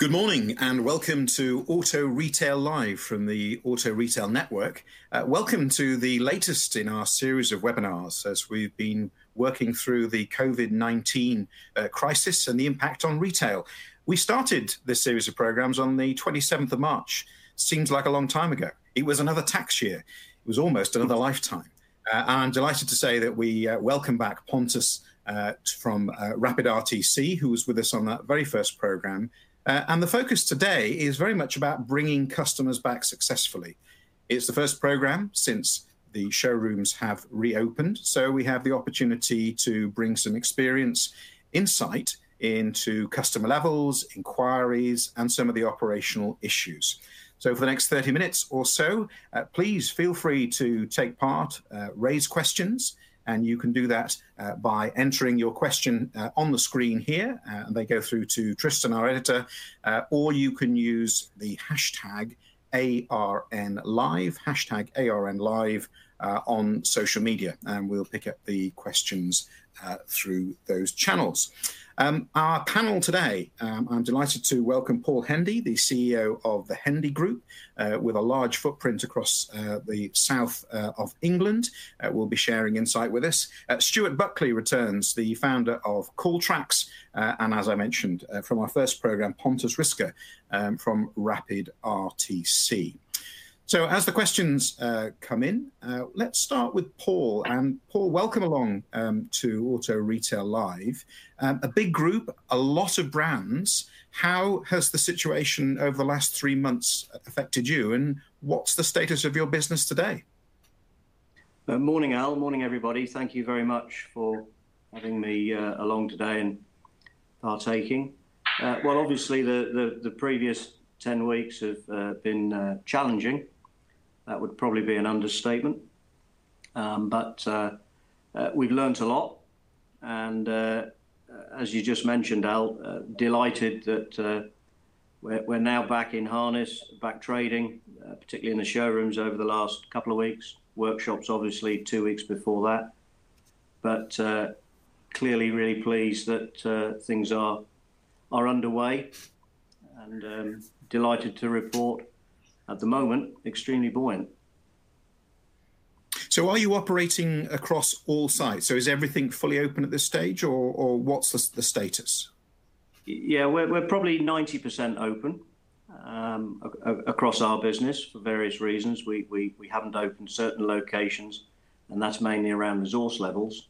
Good morning and welcome to Auto Retail Live from the Auto Retail Network. Uh, welcome to the latest in our series of webinars as we've been working through the COVID 19 uh, crisis and the impact on retail. We started this series of programs on the 27th of March. Seems like a long time ago. It was another tax year, it was almost another lifetime. Uh, I'm delighted to say that we uh, welcome back Pontus. Uh, from uh, Rapid RTC, who was with us on that very first program, uh, and the focus today is very much about bringing customers back successfully. It's the first program since the showrooms have reopened, so we have the opportunity to bring some experience, insight into customer levels, inquiries, and some of the operational issues. So, for the next 30 minutes or so, uh, please feel free to take part, uh, raise questions, and you can do that uh, by entering your question uh, on the screen here, uh, and they go through to Tristan, our editor, uh, or you can use the hashtag ARN Live, hashtag ARN Live uh, on social media, and we'll pick up the questions uh, through those channels. Um, our panel today, um, I'm delighted to welcome Paul Hendy, the CEO of the Hendy Group, uh, with a large footprint across uh, the south uh, of England. Uh, will be sharing insight with us. Uh, Stuart Buckley returns, the founder of Calltrax, uh, and as I mentioned from our first program, Pontus Risker um, from Rapid RTC. So, as the questions uh, come in, uh, let's start with Paul. And Paul, welcome along um, to Auto Retail Live. Um, a big group, a lot of brands. How has the situation over the last three months affected you, and what's the status of your business today? Uh, morning, Al. Morning, everybody. Thank you very much for having me uh, along today and partaking. Uh, well, obviously, the, the, the, previous 10 weeks have uh, been challenging that would probably be an understatement. Um, but uh, uh, we've learnt a lot, and uh, as you just mentioned, Al, uh, delighted that uh, we're, we're, now back in harness, back trading, particularly in the showrooms over the last couple of weeks. Workshops, obviously, two weeks before that. But clearly, really pleased that things are are underway, and um, delighted to report at the moment, extremely buoyant. So, are you operating across all sites? So, is everything fully open at this stage, or, or what's the, the status? Yeah, we're, we're probably 90% open um, across our business for various reasons. We, we, we haven't opened certain locations, and that's mainly around resource levels.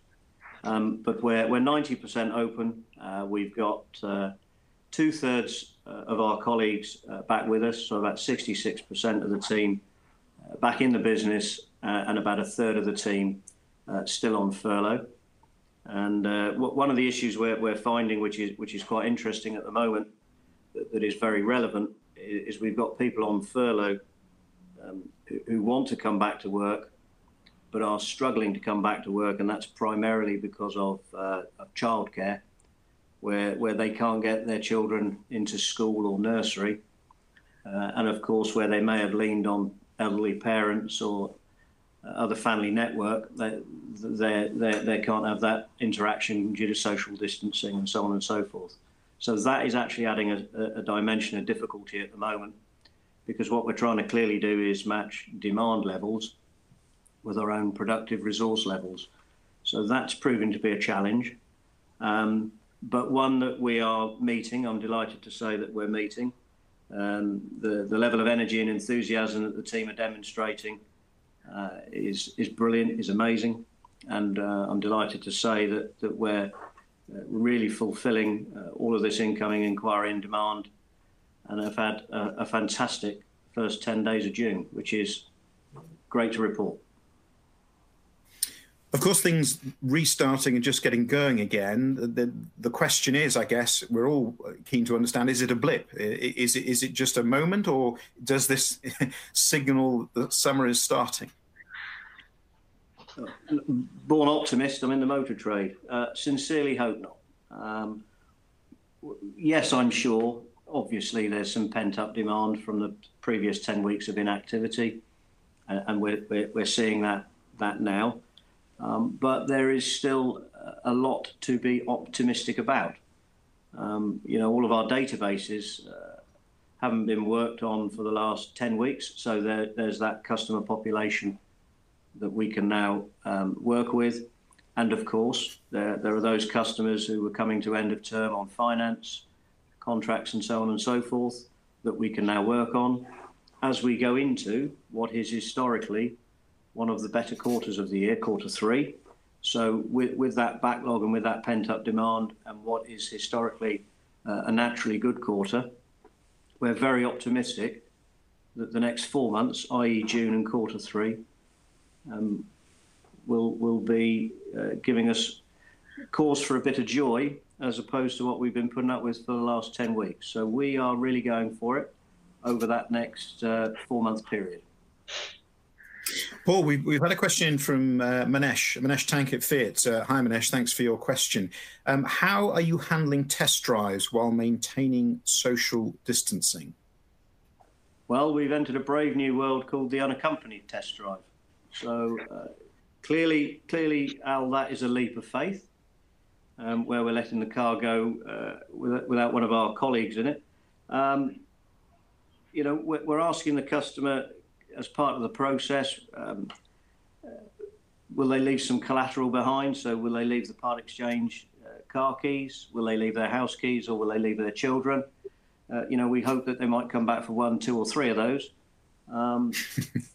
Um, but we're, we're 90% open. Uh, we've got uh, two thirds of our colleagues uh, back with us, so about 66% of the team uh, back in the business, and about a third of the team still on furlough. And one of the issues we're, finding, which is which is quite interesting at the moment, that, is very relevant, is we've got people on furlough um, who, want to come back to work, but are struggling to come back to work, and that's primarily because of, uh, of childcare where where they can't get their children into school or nursery, uh, and of course where they may have leaned on elderly parents or other family network, they, they, they, they can't have that interaction due to social distancing and so on and so forth. So that is actually adding a, a dimension of difficulty at the moment, because what we're trying to clearly do is match demand levels with our own productive resource levels. So that's proving to be a challenge. Um, but one that we are meeting. I'm delighted to say that we're meeting. Um, the, the level of energy and enthusiasm that the team are demonstrating uh, is, is brilliant, is amazing. And uh, I'm delighted to say that, that we're uh, really fulfilling uh, all of this incoming inquiry and demand and I've had a, a fantastic first 10 days of June, which is great to report. Of course, things restarting and just getting going again. The, the question is, I guess, we're all keen to understand: is it a blip? Is it is it just a moment, or does this signal that summer is starting? Born optimist, I'm in the motor trade. Uh, sincerely hope not. Um, yes, I'm sure. Obviously, there's some pent up demand from the previous 10 weeks of inactivity, and we're, we're, we're seeing that, that now. Um, but there is still a lot to be optimistic about. Um, you know, all of our databases uh, haven't been worked on for the last 10 weeks. So there, there's that customer population that we can now um, work with. And of course, there, there are those customers who are coming to end of term on finance, contracts, and so on and so forth that we can now work on as we go into what is historically one of the better quarters of the year, quarter three. So with, that backlog and with that pent-up demand and what is historically uh, a naturally good quarter, we're very optimistic that the next four months, i.e. June and quarter three, um, will be uh, giving us cause for a bit of joy as opposed to what we've been putting up with for the last 10 weeks. So we are really going for it over that next uh, four month period. Paul, we've, we've had a question from uh, Manesh, Manesh Tank at Fiat. Uh, hi, Manesh, thanks for your question. Um, how are you handling test drives while maintaining social distancing? Well, we've entered a brave new world called the unaccompanied test drive. So uh, clearly, clearly, Al, that is a leap of faith, um, where we're letting the car go uh, without one of our colleagues in it. Um, you know, we're asking the customer as part of the process, um, uh, will they leave some collateral behind? So will they leave the part exchange uh, car keys? Will they leave their house keys or will they leave their children? Uh, you know, we hope that they might come back for one, two, or three of those. Um,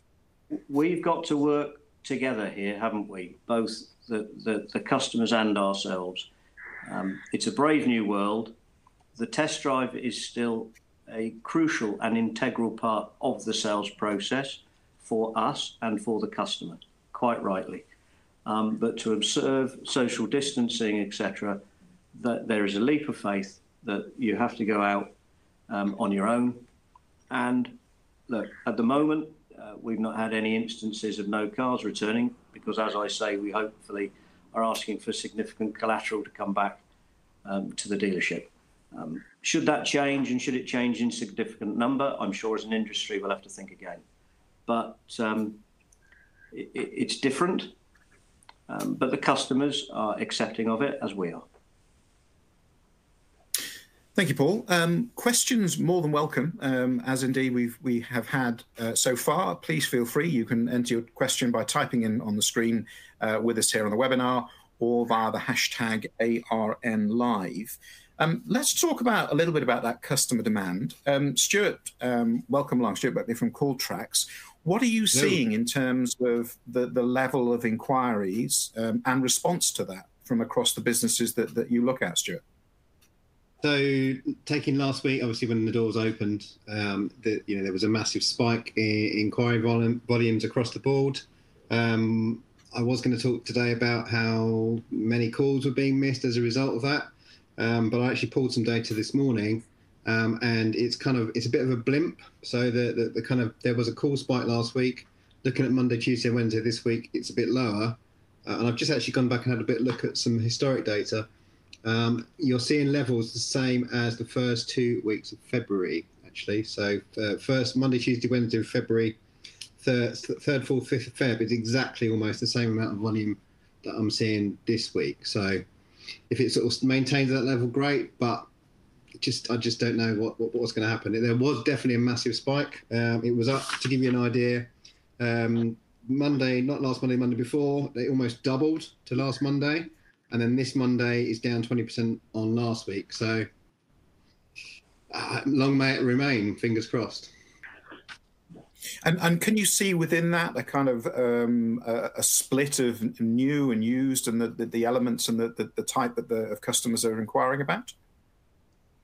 we've got to work together here, haven't we? Both the, the, the customers and ourselves. Um, it's a brave new world. The test drive is still a crucial and integral part of the sales process for us and for the customer, quite rightly. Um, but to observe social distancing, etc., that there is a leap of faith that you have to go out um, on your own. And look, at the moment, uh, we've not had any instances of no cars returning because, as I say, we hopefully are asking for significant collateral to come back um, to the dealership. Um, should that change and should it change in significant number, I'm sure as an industry we'll have to think again. But um, it, it's different, um, but the customers are accepting of it as we are. Thank you, Paul. Um, questions more than welcome, um, as indeed we've we have had uh, so far. Please feel free. You can enter your question by typing in on the screen uh, with us here on the webinar or via the hashtag ARN Live. Um, let's talk about a little bit about that customer demand. Um, Stuart, um, welcome along, Stuart Buckley from Calltrax. What are you seeing in terms of the, the level of inquiries um, and response to that from across the businesses that, that you look at, Stuart? So, taking last week, obviously when the doors opened, um, the, you know there was a massive spike in inquiry volume, volumes across the board. Um, I was going to talk today about how many calls were being missed as a result of that. Um, but I actually pulled some data this morning, um, and it's kind of it's a bit of a blimp. So the, the, the kind of there was a call spike last week. Looking at Monday, Tuesday, Wednesday this week, it's a bit lower. Uh, and I've just actually gone back and had a bit look at some historic data. Um, you're seeing levels the same as the first two weeks of February, actually. So uh, first Monday, Tuesday, Wednesday of February, third, third, fourth, fifth of Feb is exactly almost the same amount of volume that I'm seeing this week. So if it sort of maintains that level, great. But just I just don't know what, what what's going to happen. There was definitely a massive spike. Um, it was up to give you an idea. Um, Monday, not last Monday, Monday before, they almost doubled to last Monday, and then this Monday is down twenty percent on last week. So uh, long may it remain. Fingers crossed. And, and can you see within that a kind of um, a, a, split of new and used and the, the, the elements and the, the, the type that the of customers are inquiring about?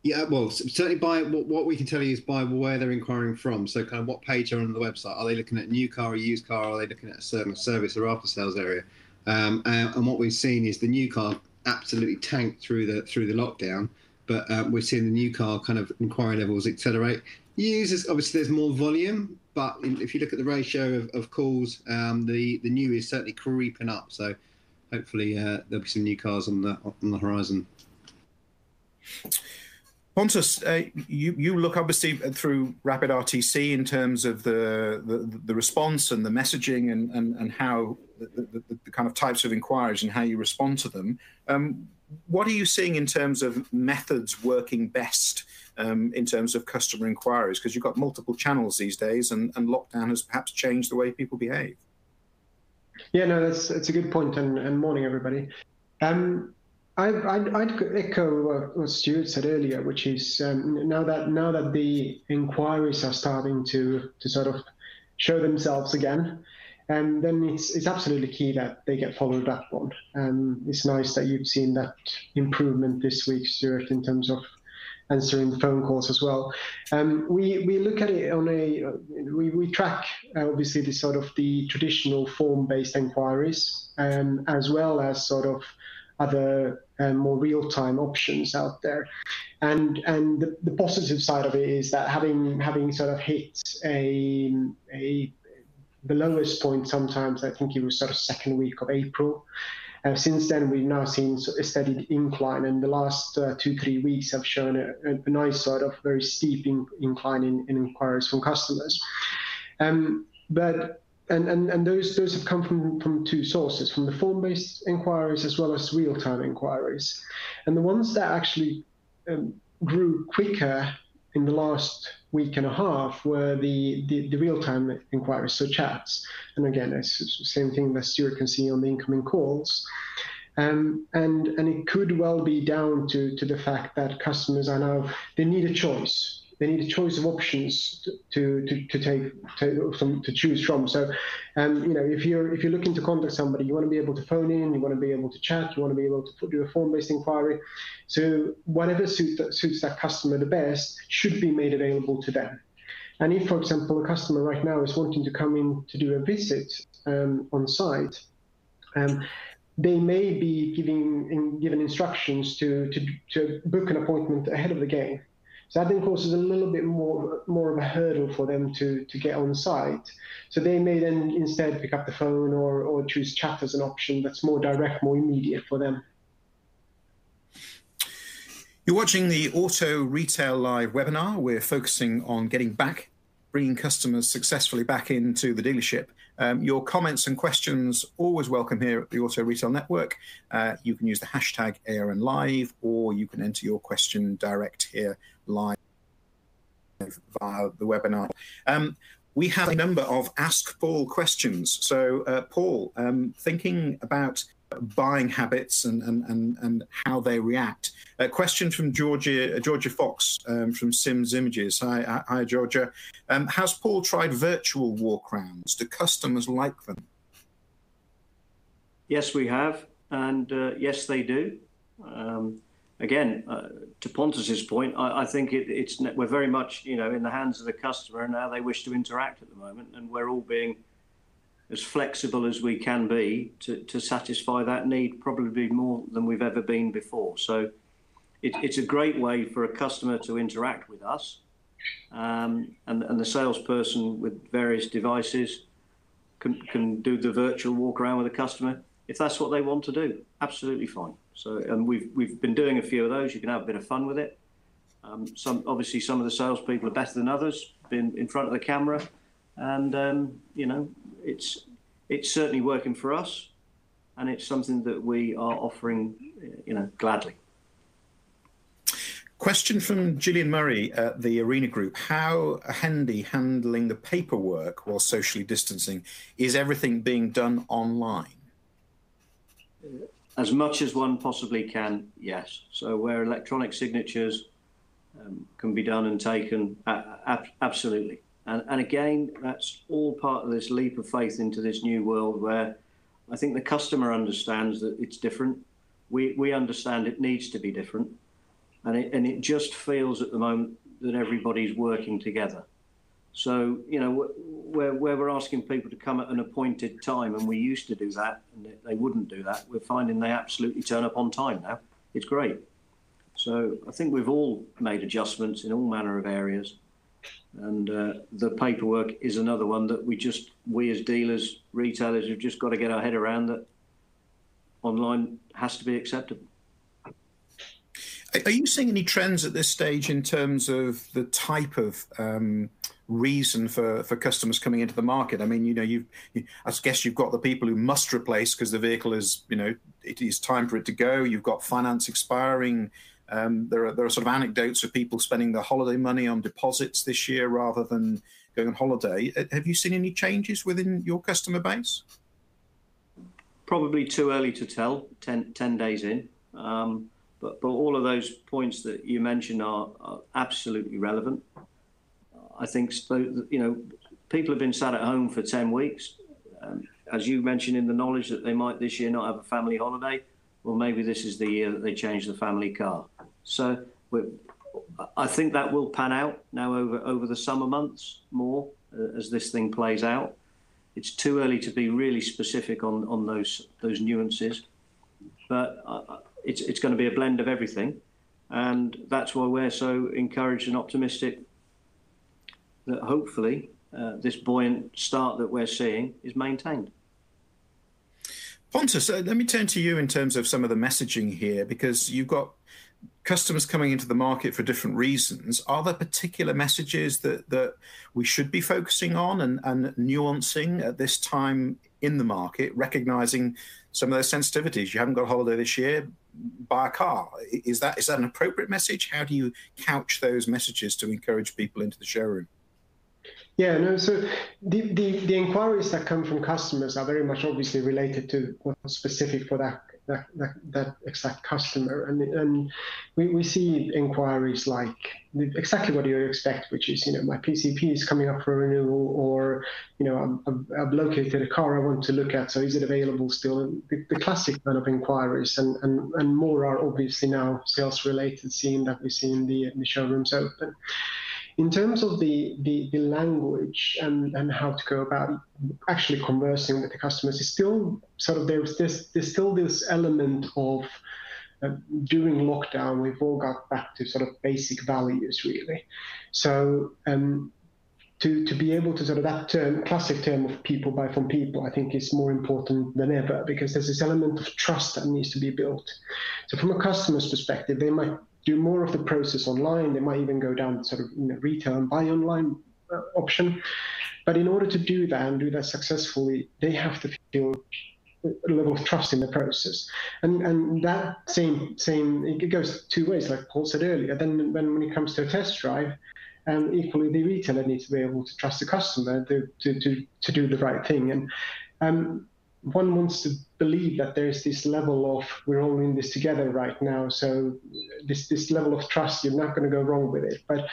Yeah, well, certainly by what, we can tell you is by where they're inquiring from. So, kind of what page are on the website? Are they looking at new car, a used car? Are they looking at a certain service or after sales area? Um, and, and, what we've seen is the new car absolutely tanked through the through the lockdown, but um, we're seeing the new car kind of inquiry levels accelerate. Users, obviously, there's more volume, but if you look at the ratio of, of calls, um, the the new is certainly creeping up. So hopefully uh, there'll be some new cars on the on the horizon. Pontus, uh, you, you look obviously through Rapid RTC in terms of the, the, the response and the messaging and, and, and how the, the, the, kind of types of inquiries and how you respond to them. Um, what are you seeing in terms of methods working best um, in terms of customer inquiries? Because you've got multiple channels these days, and, and lockdown has perhaps changed the way people behave. Yeah, no, that's that's a good point, and, and morning everybody. Um, I, I'd, I'd, echo what Stuart said earlier, which is um, now that now that the inquiries are starting to to sort of show themselves again, and um, then it's it's absolutely key that they get followed up on. Um, it's nice that you've seen that improvement this week, Stuart, in terms of answering phone calls as well. Um, we we look at it on a we, we track uh, obviously the sort of the traditional form-based inquiries um, as well as sort of other um, more real-time options out there. And and the, the, positive side of it is that having having sort of hit a a the lowest point sometimes I think it was sort of second week of April. Uh, since then, we've now seen a steady incline, and the last uh, two, three weeks have shown a, a, nice sort of very steep in, incline in, in, inquiries from customers. Um, but and, and, and those those have come from, from two sources, from the form-based inquiries as well as real-time inquiries. And the ones that actually um, grew quicker in the last week and a half were the, the, the real-time inquiries, so chats. And again, it's the same thing that Stuart can see on the incoming calls. Um, and and it could well be down to, to the fact that customers are now they need a choice they need a choice of options to to, to take to, to choose from. So, um, you know, if you're if you're looking to contact somebody, you want to be able to phone in, you want to be able to chat, you want to be able to do a form-based inquiry. So, whatever suits that, suits that customer the best should be made available to them. And if, for example, a customer right now is wanting to come in to do a visit um, on site, um, they may be giving in, given instructions to, to, to book an appointment ahead of the game. So that then causes a little bit more more of a hurdle for them to to get on site. So they may then instead pick up the phone or or choose chat as an option that's more direct, more immediate for them. You're watching the Auto Retail Live webinar. We're focusing on getting back, bringing customers successfully back into the dealership. Um, your comments and questions always welcome here at the Auto Retail Network. Uh, you can use the hashtag ARN Live, or you can enter your question direct here live via the webinar. Um, we have a number of Ask Paul questions. So, uh, Paul, um, thinking about buying habits and, and, and, and how they react. A question from Georgia, Georgia Fox um, from Sims Images. Hi, hi Georgia. Um, has Paul tried virtual walkarounds? Do customers like them? Yes, we have. And uh, yes, they do. Um, again, uh, to Pontus's point, I, I think it, it's we're very much you know in the hands of the customer and how they wish to interact at the moment, and we're all being as flexible as we can be to, to satisfy that need, probably more than we've ever been before. So it, it's a great way for a customer to interact with us, um, and, and the salesperson with various devices can, can do the virtual walk around with a customer if that's what they want to do. Absolutely fine. So, and we've we've been doing a few of those. You can have a bit of fun with it. Um, some obviously some of the salespeople are better than others, been in front of the camera, and um, you know it's it's certainly working for us, and it's something that we are offering, you know, gladly. Question from Gillian Murray at the Arena Group. How handy handling the paperwork while socially distancing? Is everything being done online? As much as one possibly can, yes. So where electronic signatures um, can be done and taken, uh, absolutely. And, and again, that's all part of this leap of faith into this new world where I think the customer understands that it's different. We, we understand it needs to be different. And it, and it just feels at the moment that everybody's working together. So, you know, where, where we're asking people to come at an appointed time, and we used to do that, and they wouldn't do that, we're finding they absolutely turn up on time now. It's great. So I think we've all made adjustments in all manner of areas. And uh, the paperwork is another one that we just, we as dealers, retailers, have just got to get our head around that online has to be acceptable. Are you seeing any trends at this stage in terms of the type of um, reason for, for customers coming into the market? I mean, you know, you, I guess you've got the people who must replace because the vehicle is, you know, it is time for it to go. You've got finance expiring. Um, there are there are sort of anecdotes of people spending their holiday money on deposits this year rather than going on holiday. Uh, have you seen any changes within your customer base? Probably too early to tell. 10, 10 days in, um, but but all of those points that you mentioned are, are absolutely relevant. I think you know people have been sat at home for ten weeks. Um, as you mentioned in the knowledge that they might this year not have a family holiday, well, maybe this is the year that they change the family car. So I think that will pan out now over, over the summer months more uh, as this thing plays out. It's too early to be really specific on, on those those nuances, but uh, it's it's going to be a blend of everything, and that's why we're so encouraged and optimistic that hopefully uh, this buoyant start that we're seeing is maintained. Pontus, uh, let me turn to you in terms of some of the messaging here, because you've got customers coming into the market for different reasons. Are there particular messages that, that we should be focusing on and, and nuancing at this time in the market, recognizing some of those sensitivities? You haven't got a holiday this year, buy a car. Is that is that an appropriate message? How do you couch those messages to encourage people into the showroom? Yeah, no. So the, the, the inquiries that come from customers are very much obviously related to what's specific for that that, that, that exact customer, and and we, we see inquiries like exactly what you would expect, which is you know my PCP is coming up for renewal, or you know I've, I've located a car I want to look at, so is it available still? And the, the classic kind of inquiries, and, and and more are obviously now sales related, seeing that we see the in the showrooms open. In terms of the, the, the language and, and how to go about actually conversing with the customers, is still sort of there's this there's still this element of uh, during lockdown, we've all got back to sort of basic values, really. So um, to, to be able to sort of that term, classic term of people buy from people, I think is more important than ever because there's this element of trust that needs to be built. So from a customer's perspective, they might do more of the process online. They might even go down sort of you know, retail and buy online uh, option. But in order to do that and do that successfully, they have to feel a level of trust in the process. And and that same same it goes two ways, like Paul said earlier. Then when, when it comes to a test drive, and equally the retailer needs to be able to trust the customer to to to, to do the right thing. And um, one wants to believe that there's this level of we're all in this together right now. So this this level of trust, you're not going to go wrong with it. But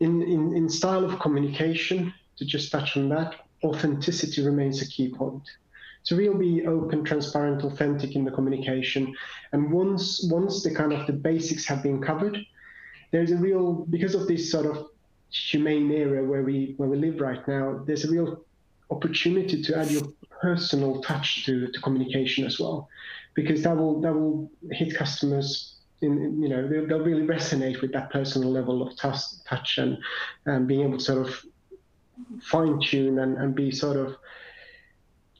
in, in, in style of communication, to just touch on that, authenticity remains a key point. So we'll be open, transparent, authentic in the communication. And once once the kind of the basics have been covered, there's a real because of this sort of humane era where we where we live right now, there's a real opportunity to add your personal touch to, to communication as well, because that will that will hit customers. In, you know they'll, they'll really resonate with that personal level of touch, touch and, and being able to sort of fine tune and, and be sort of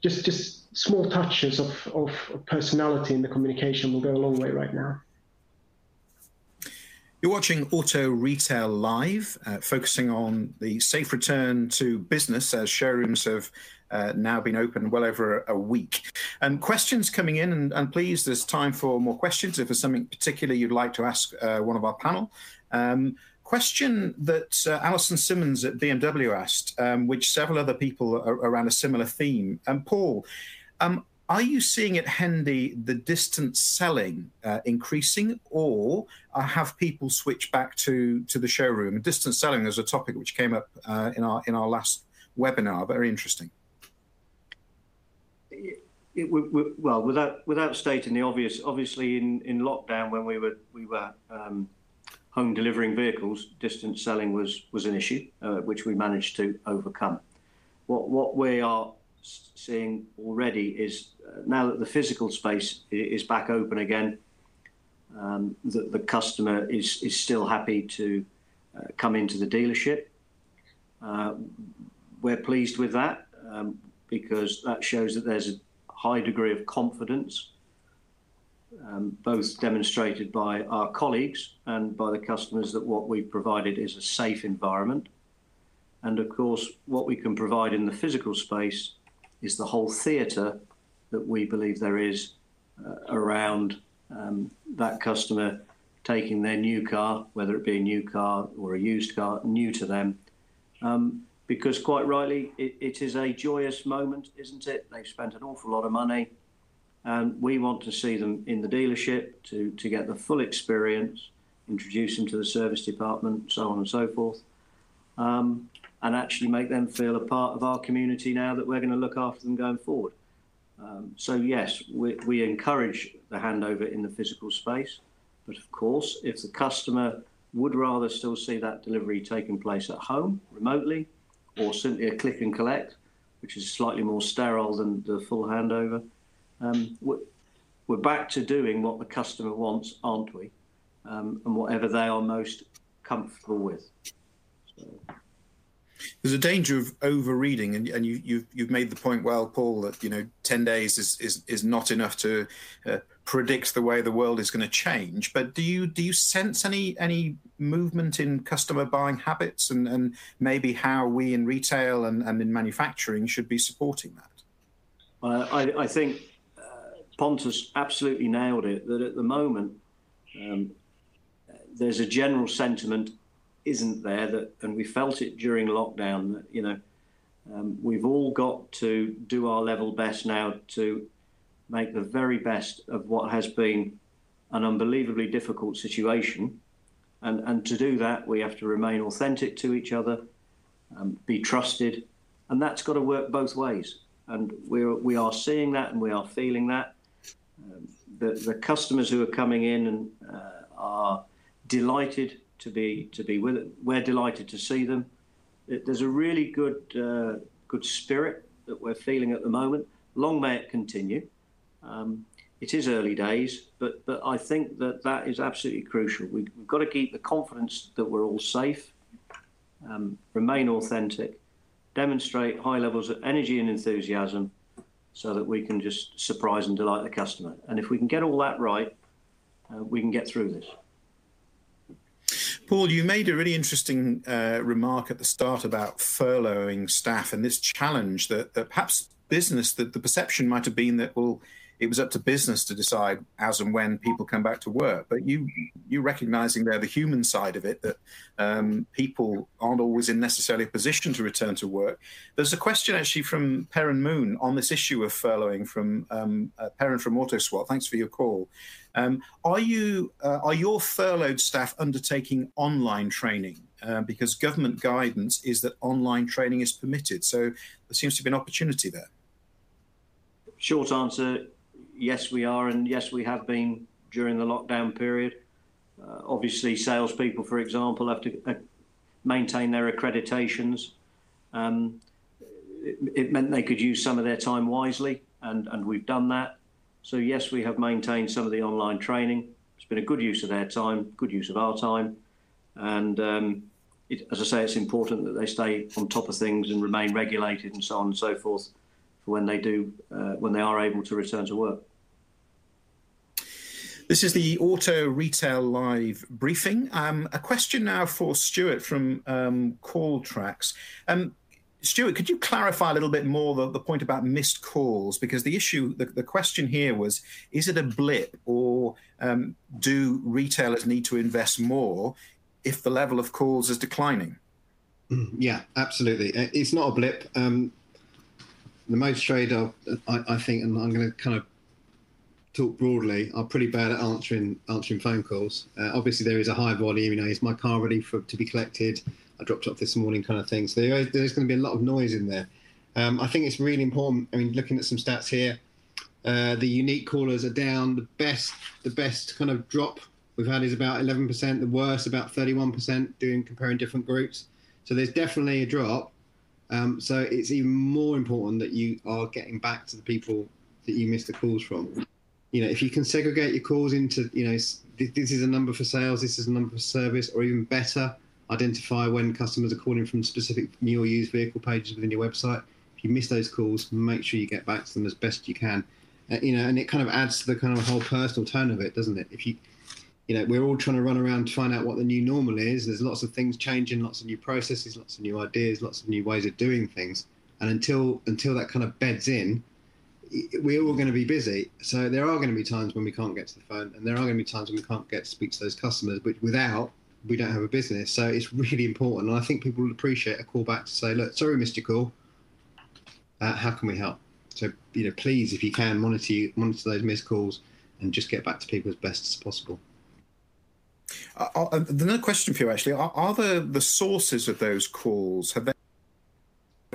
just just small touches of, of personality in the communication will go a long way right now. You're watching Auto Retail Live, uh, focusing on the safe return to business as showrooms have uh, now been open well over a, week. And questions coming in, and, and, please, there's time for more questions. If there's something particular you'd like to ask uh, one of our panel. Um, question that uh, Alison Simmons at BMW asked, um, which several other people around a similar theme. And Paul, um, are you seeing at Hendy the distance selling uh, increasing, or uh, have people switched back to to the showroom? Distance selling is a topic which came up uh, in our in our last webinar. Very interesting. It, it, well, without without stating the obvious, obviously in, in lockdown when we were we were um, home delivering vehicles, distance selling was was an issue uh, which we managed to overcome. What what we are seeing already is uh, now that the physical space is back open again, um, the, the, customer is, is still happy to uh, come into the dealership. Uh, we're pleased with that um, because that shows that there's a high degree of confidence, um, both demonstrated by our colleagues and by the customers that what we've provided is a safe environment. And of course, what we can provide in the physical space is the whole theatre that we believe there is uh, around um, that customer taking their new car, whether it be a new car or a used car, new to them. Um, because quite rightly, it, it is a joyous moment, isn't it? They've spent an awful lot of money, and we want to see them in the dealership to, to get the full experience, introduce them to the service department, so on and so forth, um, and actually make them feel a part of our community now that we're going to look after them going forward. Um, so yes, we, we encourage the handover in the physical space, but of course, if the customer would rather still see that delivery taking place at home, remotely, or simply a click and collect, which is slightly more sterile than the full handover, um, we're, back to doing what the customer wants, aren't we? Um, and whatever they are most comfortable with. So there's a danger of overreading, and, and you, you've you've made the point well, Paul, that you know ten days is is, is not enough to uh, predict the way the world is going to change. But do you do you sense any any movement in customer buying habits, and, and maybe how we in retail and, and in manufacturing should be supporting that? Uh, I, I think uh, Pontus absolutely nailed it. That at the moment. Um, there's a general sentiment isn't there that, and we felt it during lockdown that, you know, um, we've all got to do our level best now to make the very best of what has been an unbelievably difficult situation. And, and to do that, we have to remain authentic to each other, um, be trusted, and that's got to work both ways. And we're, we are seeing that and we are feeling that. Um, the, the customers who are coming in and uh, are delighted to be to be with it. We're delighted to see them. There's a really good uh, good spirit that we're feeling at the moment. Long may it continue. Um, it is early days, but but I think that that is absolutely crucial. We, have got to keep the confidence that we're all safe, um, remain authentic, demonstrate high levels of energy and enthusiasm, so that we can just surprise and delight the customer. And if we can get all that right, uh, we can get through this. Paul, you made a really interesting uh, remark at the start about furloughing staff and this challenge that, that perhaps business, that the perception might have been that, well, it was up to business to decide as and when people come back to work. But you you recognizing there the human side of it that um, people aren't always in necessarily a position to return to work. There's a question actually from Perrin Moon on this issue of furloughing from um, Perrin from AutoSwat. Thanks for your call. Um, are you uh, are your furloughed staff undertaking online training? Uh, because government guidance is that online training is permitted. So there seems to be an opportunity there. Short answer yes, we are, and yes, we have been during the lockdown period. Uh, obviously, salespeople, for example, have to uh, maintain their accreditations. Um, it, it, meant they could use some of their time wisely, and, and we've done that. So, yes, we have maintained some of the online training. It's been a good use of their time, good use of our time. And um, it, as I say, it's important that they stay on top of things and remain regulated and so on and so forth for when they do, uh, when they are able to return to work. This is the Auto Retail Live briefing. Um, a question now for Stuart from um, Calltrax. Um, Stuart, could you clarify a little bit more the, the point about missed calls? Because the issue, the, the question here was is it a blip or um, do retailers need to invest more if the level of calls is declining? Yeah, absolutely. Uh, it's not a blip. Um, the most trade, I, I think, and I'm going to kind of talk broadly, are pretty bad at answering answering phone calls. Uh, obviously, there is a high volume. You know, is my car ready for to be collected? I dropped off this morning, kind of thing. So there, there's going to be a lot of noise in there. Um, I think it's really important. I mean, looking at some stats here, uh, the unique callers are down. The best, the best kind of drop we've had is about 11%. The worst, about 31%. Doing comparing different groups. So there's definitely a drop. Um, so it's even more important that you are getting back to the people that you missed the calls from you know, if you can segregate your calls into, you know, this is a number for sales, this is a number for service, or even better, identify when customers are calling from specific new or used vehicle pages within your website. If you miss those calls, make sure you get back to them as best you can. Uh, you know, and it kind of adds to the kind of whole personal tone of it, doesn't it? If you, you know, we're all trying to run around to find out what the new normal is. There's lots of things changing, lots of new processes, lots of new ideas, lots of new ways of doing things. And until until that kind of beds in, we're all going to be busy. So there are going to be times when we can't get to the phone, and there are going to be times when we can't get to speak to those customers. But without, we don't have a business. So it's really important, and I think people will appreciate a call back to say, "Look, sorry, your call. Uh, how can we help?" So you know, please, if you can, monitor monitor those missed calls and just get back to people as best as possible. Uh, uh, another question for you, actually: Are, are the the sources of those calls have they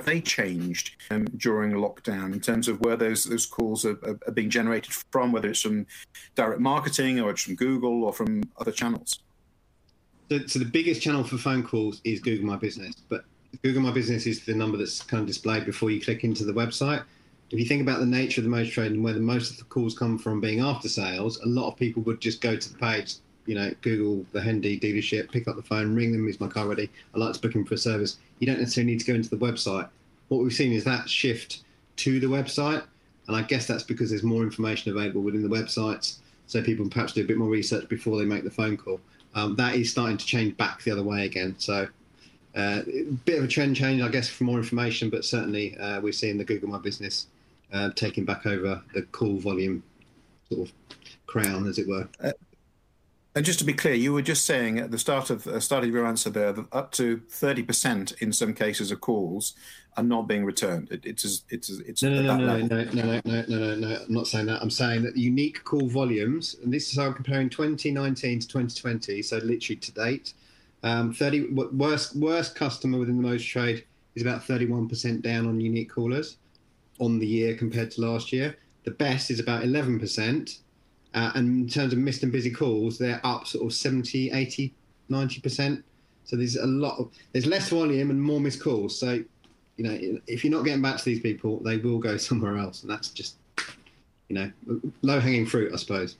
they changed um, during lockdown in terms of where those those calls are, are, are, being generated from, whether it's from direct marketing or it's from Google or from other channels? So, so the biggest channel for phone calls is Google My Business, but Google My Business is the number that's kind of displayed before you click into the website. If you think about the nature of the motor trade and where the most of the calls come from being after sales, a lot of people would just go to the page, you know, Google the Hendy dealership, pick up the phone, ring them, is my car ready? I'd like to book him for a service. You don't necessarily need to go into the website. What we've seen is that shift to the website. And I guess that's because there's more information available within the websites. So people perhaps do a bit more research before they make the phone call. Um, that is starting to change back the other way again. So uh, a bit of a trend change, I guess, for more information, but certainly uh, we're seeing the Google My Business uh, taking back over the call volume sort of crown, as it were. And just to be clear, you were just saying at the start of uh, start of your answer there that up to thirty percent in some cases of calls are not being returned. It, it's it's it's no no no no, no no no no no no I'm not saying that. I'm saying that unique call volumes, and this is how I'm comparing 2019 to 2020, so literally to date. Um, 30 worst worst customer within the motor trade is about 31 percent down on unique callers on the year compared to last year. The best is about 11 percent uh, and in terms of missed and busy calls, they're up sort of 70, 80, 90%. So there's a lot of, there's less volume and more missed calls. So, you know, if you're not getting back to these people, they will go somewhere else. And that's just, you know, low hanging fruit, I suppose.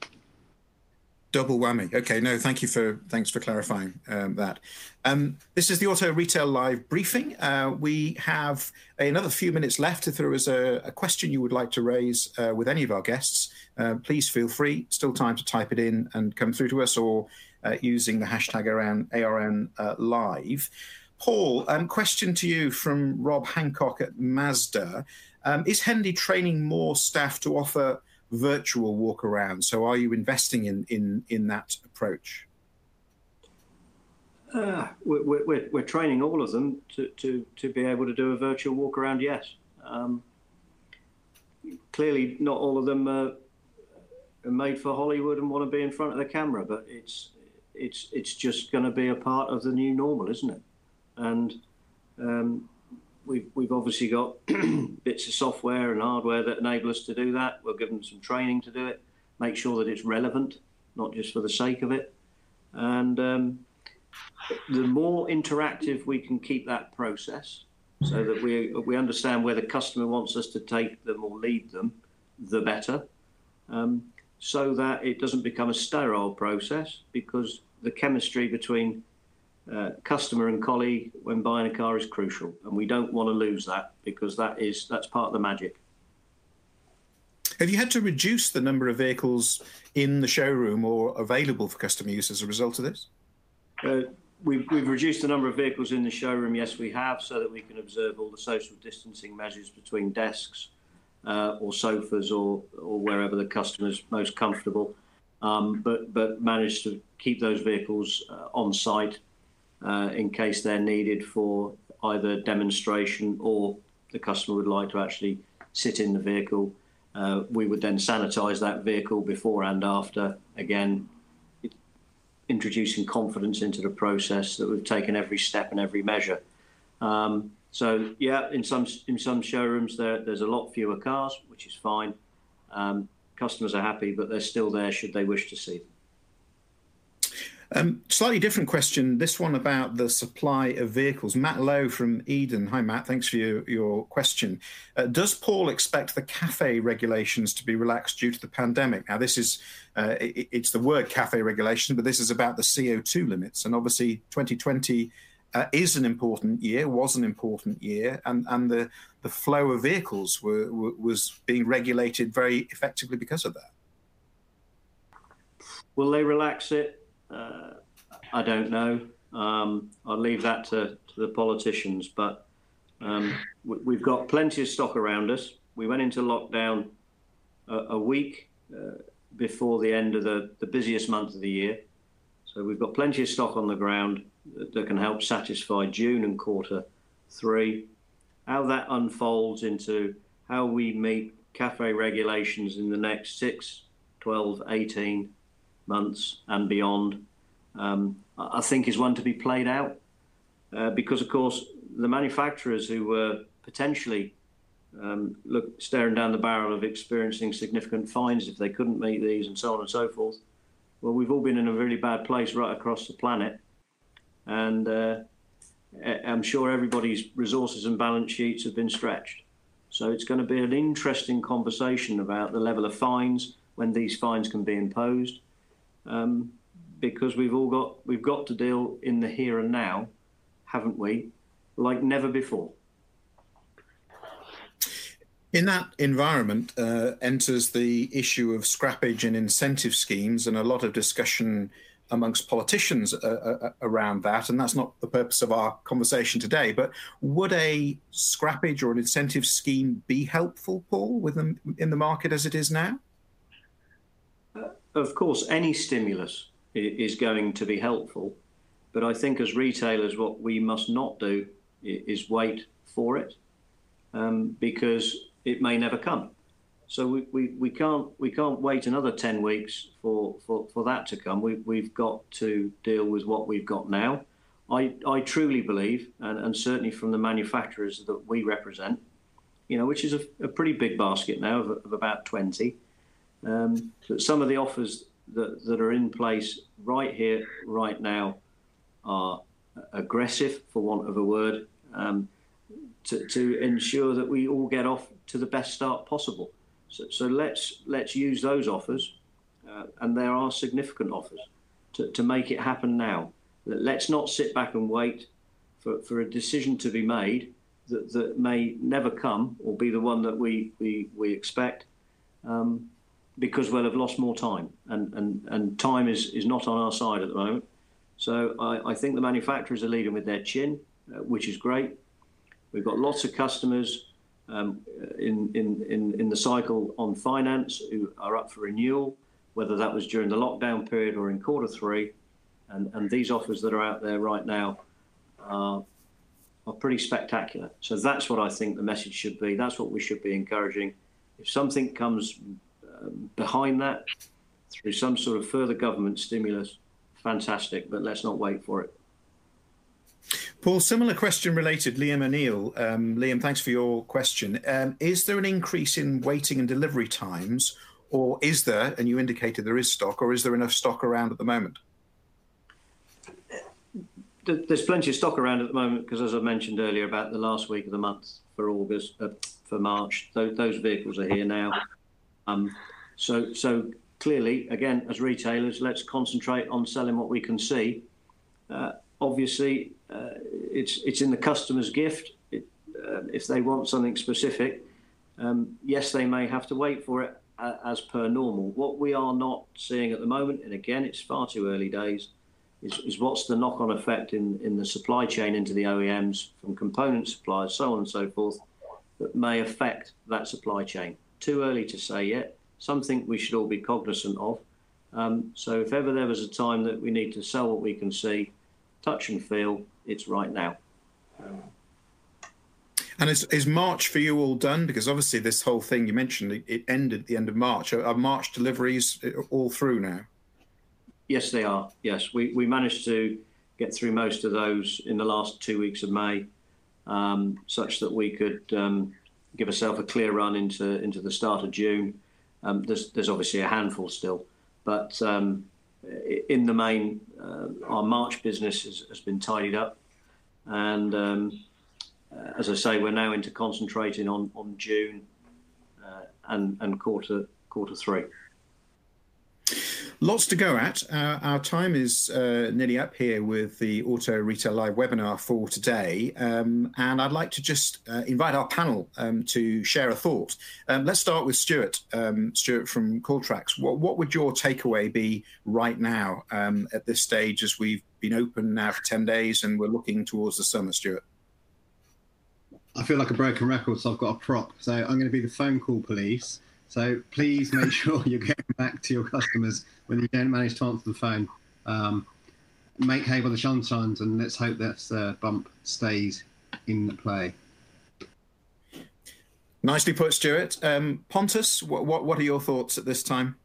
Double whammy. Okay, no, thank you for thanks for clarifying um, that. Um, this is the Auto Retail Live briefing. Uh, we have another few minutes left. If there is a, a question you would like to raise uh, with any of our guests, uh, please feel free. Still time to type it in and come through to us, or uh, using the hashtag around ARN uh, Live. Paul, um, question to you from Rob Hancock at Mazda. Um, is Hendy training more staff to offer virtual walk around. So are you investing in in in that approach? Uh, we're, we're, we're training all of them to, to, to be able to do a virtual walk around, yes. Um, clearly, not all of them are, made for Hollywood and want to be in front of the camera, but it's, it's, it's just going to be a part of the new normal, isn't it? And um, we've, we've obviously got bits of software and hardware that enable us to do that. We'll give them some training to do it, make sure that it's relevant, not just for the sake of it. And um, the more interactive we can keep that process so that we, we understand where the customer wants us to take them or lead them, the better. Um, so that it doesn't become a sterile process because the chemistry between uh, customer and colleague when buying a car is crucial, and we don't want to lose that because that is that's part of the magic. Have you had to reduce the number of vehicles in the showroom or available for customer use as a result of this? Uh, we've, we've reduced the number of vehicles in the showroom, yes, we have, so that we can observe all the social distancing measures between desks uh, or sofas or, or wherever the customer's most comfortable. Um, but, but managed to keep those vehicles uh, on site uh, in case they're needed for either demonstration or the customer would like to actually sit in the vehicle. Uh, we would then sanitize that vehicle before and after, again, introducing confidence into the process that we've taken every step and every measure. Um, so yeah, in some in some showrooms there there's a lot fewer cars, which is fine. Um, customers are happy, but they're still there should they wish to see them. Um, slightly different question. This one about the supply of vehicles. Matt Lowe from Eden. Hi, Matt. Thanks for your, your question. Uh, does Paul expect the CAFE regulations to be relaxed due to the pandemic? Now, this is uh, it, it's the word CAFE regulation, but this is about the CO2 limits. And obviously, 2020 uh, is an important year, was an important year, and, and the, the flow of vehicles were, were, was being regulated very effectively because of that. Will they relax it? Uh, I don't know. Um, I'll leave that to, to the politicians. But um, we, have got plenty of stock around us. We went into lockdown a, a week uh, before the end of the, the busiest month of the year. So we've got plenty of stock on the ground that, that can help satisfy June and quarter three. How that unfolds into how we meet cafe regulations in the next 6, 12, 18 months and beyond, um, I think is one to be played out. Uh, because, of course, the manufacturers who were potentially um, look staring down the barrel of experiencing significant fines if they couldn't meet these and so on and so forth. Well, we've all been in a really bad place right across the planet, and uh, I'm sure everybody's resources and balance sheets have been stretched. So it's going to be an interesting conversation about the level of fines when these fines can be imposed, um, because we've all got we've got to deal in the here and now, haven't we? Like never before. In that environment uh, enters the issue of scrappage and incentive schemes, and a lot of discussion amongst politicians uh, uh, around that. And that's not the purpose of our conversation today. But would a scrappage or an incentive scheme be helpful, Paul, within in the market as it is now? Of course, any stimulus is going to be helpful. But I think as retailers, what we must not do is wait for it um, because it may never come. So we, we, we can't we can't wait another ten weeks for, for, for that to come. We we've got to deal with what we've got now. I, I truly believe, and, and certainly from the manufacturers that we represent, you know, which is a, a pretty big basket now of, of about 20, um, some of the offers that, that are in place right here, right now, are aggressive, for want of a word, um, to, to ensure that we all get off to the best start possible. So, so let's let's use those offers, uh, and there are significant offers to, to make it happen now. Let's not sit back and wait for, for a decision to be made that, that may never come or be the one that we we, we expect, um, because we'll have lost more time, and, and, and time is, is not on our side at the moment. So I, I think the manufacturers are leading with their chin, uh, which is great. We've got lots of customers um, in, in, in, in the cycle on finance who are up for renewal, whether that was during the lockdown period or in quarter three. And, and these offers that are out there right now are, are pretty spectacular. So that's what I think the message should be. That's what we should be encouraging. If something comes behind that through some sort of further government stimulus, fantastic, but let's not wait for it. Paul, similar question related. Liam O'Neill. Um, Liam, thanks for your question. Um, is there an increase in waiting and delivery times, or is there, and you indicated there is stock, or is there enough stock around at the moment? There's plenty of stock around at the moment because, as I mentioned earlier, about the last week of the month for August, uh, for March, those, those, vehicles are here now. Um, so, clearly, again, as retailers, let's concentrate on selling what we can see. Uh, obviously, uh, it's in the customer's gift. Uh, if they want something specific, um, yes, they may have to wait for it as per normal. What we are not seeing at the moment, and again, it's far too early days, is, what's the knock-on effect in the supply chain into the OEMs from component suppliers, so on and so forth, that may affect that supply chain. Too early to say yet. Something we should all be cognizant of. Um, so if ever there was a time that we need to sell what we can see, touch and feel, it's right now. And is, is March for you all done? Because obviously, this whole thing you mentioned it, it ended at the end of March. Are, are, March deliveries all through now? Yes, they are. Yes, we, we managed to get through most of those in the last two weeks of May, um, such that we could um, give ourselves a clear run into into the start of June. Um, there's there's obviously a handful still, but um, in the main, uh, our March business has, has, been tidied up, and um, uh, as I say, we're now into concentrating on on June uh, and and quarter quarter three. Lots to go at. Uh, our time is uh, nearly up here with the Auto Retail Live webinar for today. Um, and I'd like to just uh, invite our panel um, to share a thought. Um, let's start with Stuart. Um, Stuart from Calltrax. What, what, would your takeaway be right now um, at this stage as we've been open now for 10 days and we're looking towards the summer, Stuart? I feel like a broken record, so I've got a prop. So I'm going to be the phone call police So please make sure you're getting back to your customers when you don't manage to answer the phone. Um, make hay while the sun shines, and let's hope that uh, bump stays in the play. Nicely put, Stuart. Um, Pontus, what, what, what are your thoughts at this time?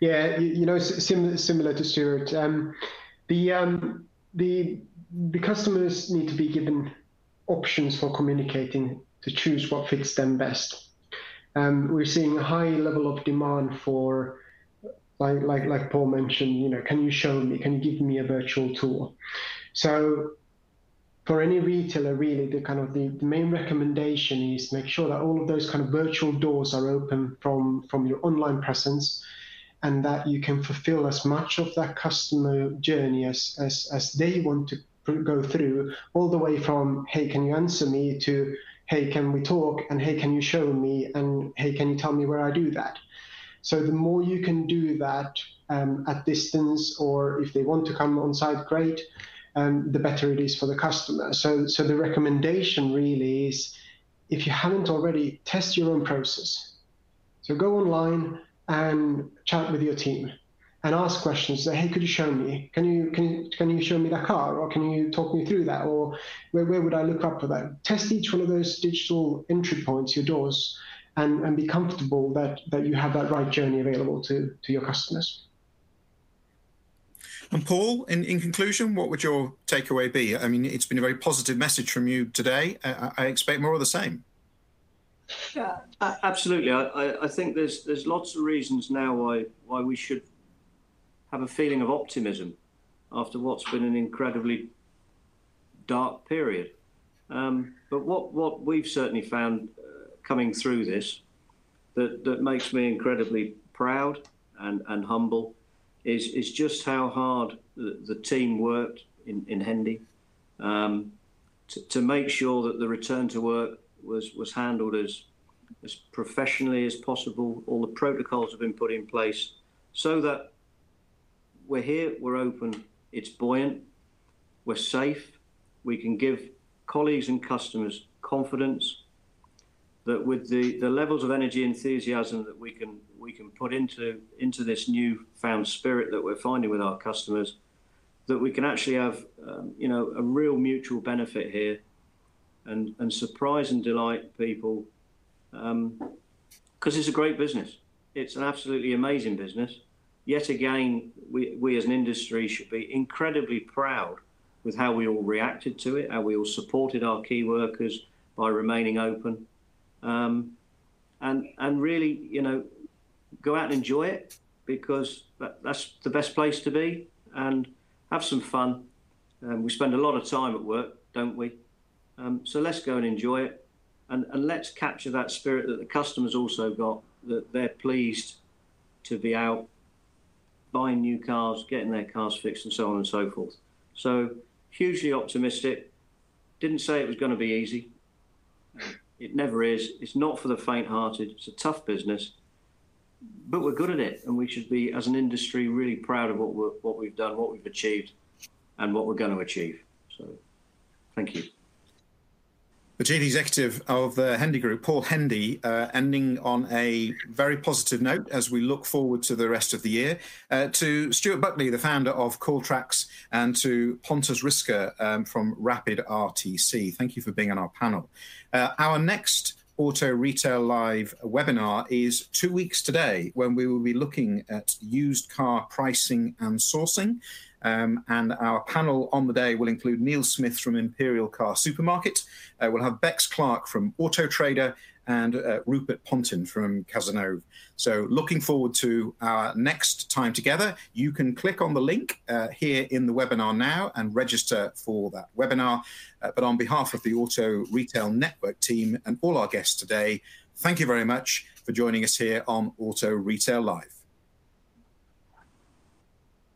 Yeah, you, you know, similar similar to Stuart. Um, the um, the the customers need to be given options for communicating to choose what fits them best. Um, we're seeing a high level of demand for, like like like Paul mentioned, you know, can you show me? Can you give me a virtual tour? So for any retailer, really, the kind of the, the, main recommendation is make sure that all of those kind of virtual doors are open from from your online presence, and that you can fulfill as much of that customer journey as as, as they want to go through, all the way from hey, can you answer me to hey, can we talk, and hey, can you show me, and hey, can you tell me where I do that? So the more you can do that um, at distance, or if they want to come on site, great um, the better it is for the customer. So, so the recommendation really is, if you haven't already, test your own process. So go online and chat with your team and ask questions. Say, hey, could you show me? Can you can you can you show me that car, or can you talk me through that, or where, where would I look up for that? Test each one of those digital entry points, your doors, and and be comfortable that that you have that right journey available to to your customers. And Paul, in, in conclusion, what would your takeaway be? I mean, it's been a very positive message from you today. I, I expect more of the same. Yeah, absolutely. I, I think there's there's lots of reasons now why why we should have a feeling of optimism after what's been an incredibly dark period. Um, but what what we've certainly found uh, coming through this that that makes me incredibly proud and and humble is is just how hard the, the team worked in in Hendy um, to, to make sure that the return to work was was handled as as professionally as possible. All the protocols have been put in place so that we're here, we're open, it's buoyant, we're safe, we can give colleagues and customers confidence that with the, the levels of energy enthusiasm that we can we can put into into this new found spirit that we're finding with our customers, that we can actually have um, you know a real mutual benefit here, and and surprise and delight people, because um, it's a great business. It's an absolutely amazing business. Yet again, we we as an industry should be incredibly proud with how we all reacted to it, how we all supported our key workers by remaining open um, and and really, you know, go out and enjoy it because that, that's the best place to be and have some fun. Um, we spend a lot of time at work, don't we? Um, so let's go and enjoy it, and, and let's capture that spirit that the customers also got. That they're pleased to be out buying new cars, getting their cars fixed, and so on and so forth. So hugely optimistic. Didn't say it was going to be easy. It never is. It's not for the faint-hearted. It's a tough business, but we're good at it, and we should be, as an industry, really proud of what we what we've done, what we've achieved, and what we're going to achieve. So, thank you the chief executive of the Hendy Group, Paul Hendy, uh, ending on a very positive note as we look forward to the rest of the year. Uh, to Stuart Buckley, the founder of Calltrax, and to Pontus Risker um, from Rapid RTC. Thank you for being on our panel. Uh, our next Auto Retail Live webinar is two weeks today when we will be looking at used car pricing and sourcing. Um, and our panel on the day will include Neil Smith from Imperial Car Supermarket. Uh, we'll have Bex Clark from Auto Trader and uh, Rupert Pontin from Cazenove. So, looking forward to our next time together. You can click on the link uh, here in the webinar now and register for that webinar. Uh, but on behalf of the Auto Retail Network team and all our guests today, thank you very much for joining us here on Auto Retail Live.